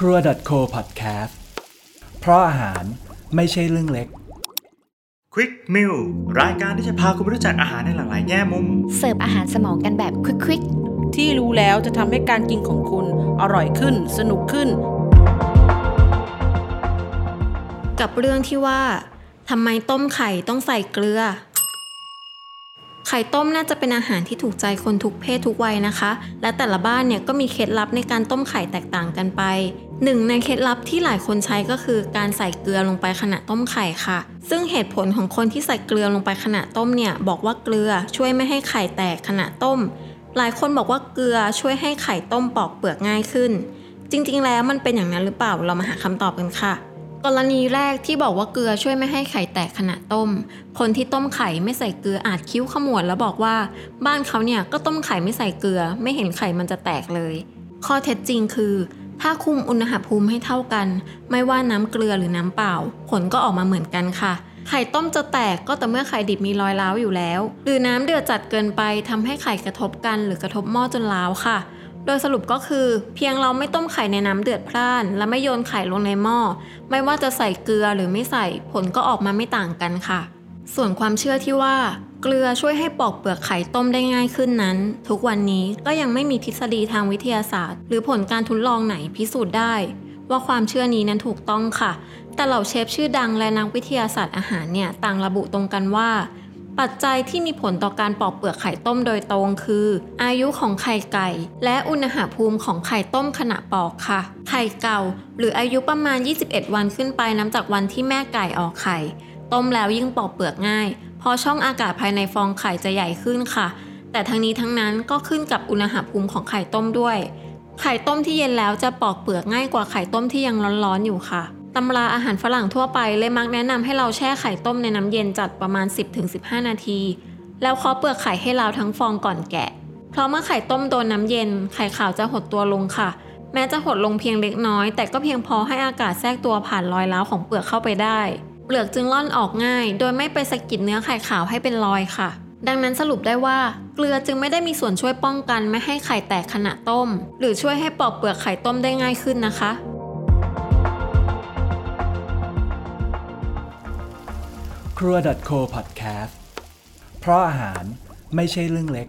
ครัว .co podcast เพราะอาหารไม่ใช่เรื่องเล็ก Quick Meal รายการที่จะพาคุณไปรู้จักอาหารในหลากหลายแง่มุม เสิร์ฟอาหารสมองกันแบบควิกที่รู้แล้วจะทำให้การกินของคุณอร่อยขึ้น สนุกขึ้น ๆ กับเรื่องที่ว่าทำไมต้มไข่ต้องใส่เกลือ ไข่ต้มน่าจะเป็นอาหารที่ถูกใจคนทุกเพศทุกวัยนะคะ และแต่ละบ้านเนี่ยก็มีเคล็ดลับในการต้มไข่แตกต่างกันไปหนึ่งในเคล็ดลับที่หลายคนใช้ก็คือการใส่เกลือลงไปขณะต้มไข่ค่ะ ซึ่งเหตุผลของคนที่ใส่เกลือลงไปขณะต้มเนี่ยบอกว่าเกลือช่วยไม่ให้ไข่แตกขณะต้ม หลายคนบอกว่าเกลือช่วยให้ไข่ต้มปอกเปลือกง่ายขึ้น จริงๆ แล้วมันเป็นอย่างนั้นหรือเปล่าเรามาหาคำตอบกันค่ะ กรณีแรกที่บอกว่าเกลือช่วยไม่ให้ไข่แตกขณะต้ม คนที่ต้มไข่ไม่ใส่เกลืออาจคิ้วขมวดแล้วบอกว่า บ้านเขาเนี่ยก็ต้มไข่ไม่ใส่เกลือ ไม่เห็นไข่มันจะแตกเลย ข้อเท็จจริงคือ ถ้าคุมอุณหภูมิให้เท่ากัน ไม่ว่าน้ำเกลือหรือน้ำเปล่า ผลก็ออกมาเหมือนกันค่ะ ไข่ต้มจะแตกก็แต่เมื่อไข่ดิบมีรอยร้าวอยู่แล้ว หรือน้ำเดือดจัดเกินไปทำให้ไข่กระทบกัน หรือกระทบหม้อจนร้าวค่ะ โดยสรุปก็คือ เพียงเราไม่ต้มไข่ในน้ำเดือดพล่าน และไม่โยนไข่ลงในหม้อ ไม่ว่าจะใส่เกลือหรือไม่ใส่ผลก็ออกมาไม่ต่างกันค่ะ ส่วนความเชื่อที่ว่า เกลือช่วยให้ปอกเปลือกไข่ต้มได้ง่ายขึ้นนั้น ทุกวันนี้ก็ยังไม่มีทฤษฎีทางวิทยาศาสตร์ หรือผลการทดลองไหนพิสูจน์ได้ ว่าความเชื่อนี้นั้นถูกต้องค่ะ แต่เหล่าเชฟชื่อดังและนักวิทยาศาสตร์อาหารเนี่ยต่างระบุตรงกันว่า ปัจจัยที่มีผลต่อการปอกเปลือกไข่ต้มโดยตรงคือ อายุของไข่ไก่ และอุณหภูมิของไข่ต้มขณะปอกค่ะ ไข่เก่า หรืออายุประมาณ 21 วันขึ้นไปนับจากวันที่แม่ไก่ออกไข่ ต้มแล้วยิ่งปอกเปลือกง่ายเพราะช่องอากาศภายในฟองไข่จะใหญ่ขึ้นค่ะ แต่ทั้งนี้ทั้งนั้นก็ขึ้นกับอุณหภูมิของไข่ต้มด้วย ไข่ต้มที่เย็นแล้วจะปอกเปลือกง่ายกว่าไข่ต้มที่ยังร้อนๆอยู่ค่ะ ตำราอาหารฝรั่งทั่วไปเลยมักแนะนำให้เราแช่ไข่ต้มในน้ำเย็นจัดประมาณ 10-15 นาที แล้วเคาะเปลือกไข่ให้ราวทั้งฟองก่อนแกะ เพราะเมื่อไข่ต้มโดนน้ำเย็น ไข่ขาวจะหดตัวลงค่ะ แม้จะหดลงเพียงเล็กน้อย แต่ก็เพียงพอให้อากาศแทรกตัวผ่านรอยร้าวของเปลือกเข้าไปได้ เปลือกจึงล่อนออกง่าย โดยไม่ไปสะกิดเนื้อไข่ขาวให้เป็นรอยค่ะ ดังนั้นสรุปได้ว่าเกลือจึงไม่ได้มีส่วนช่วยป้องกันไม่ให้ไข่แตกขณะต้ม หรือช่วยให้ปอกเปลือกไข่ต้มได้ง่ายขึ้นนะคะ ครัว .co podcast เพราะอาหารไม่ใช่เรื่องเล็ก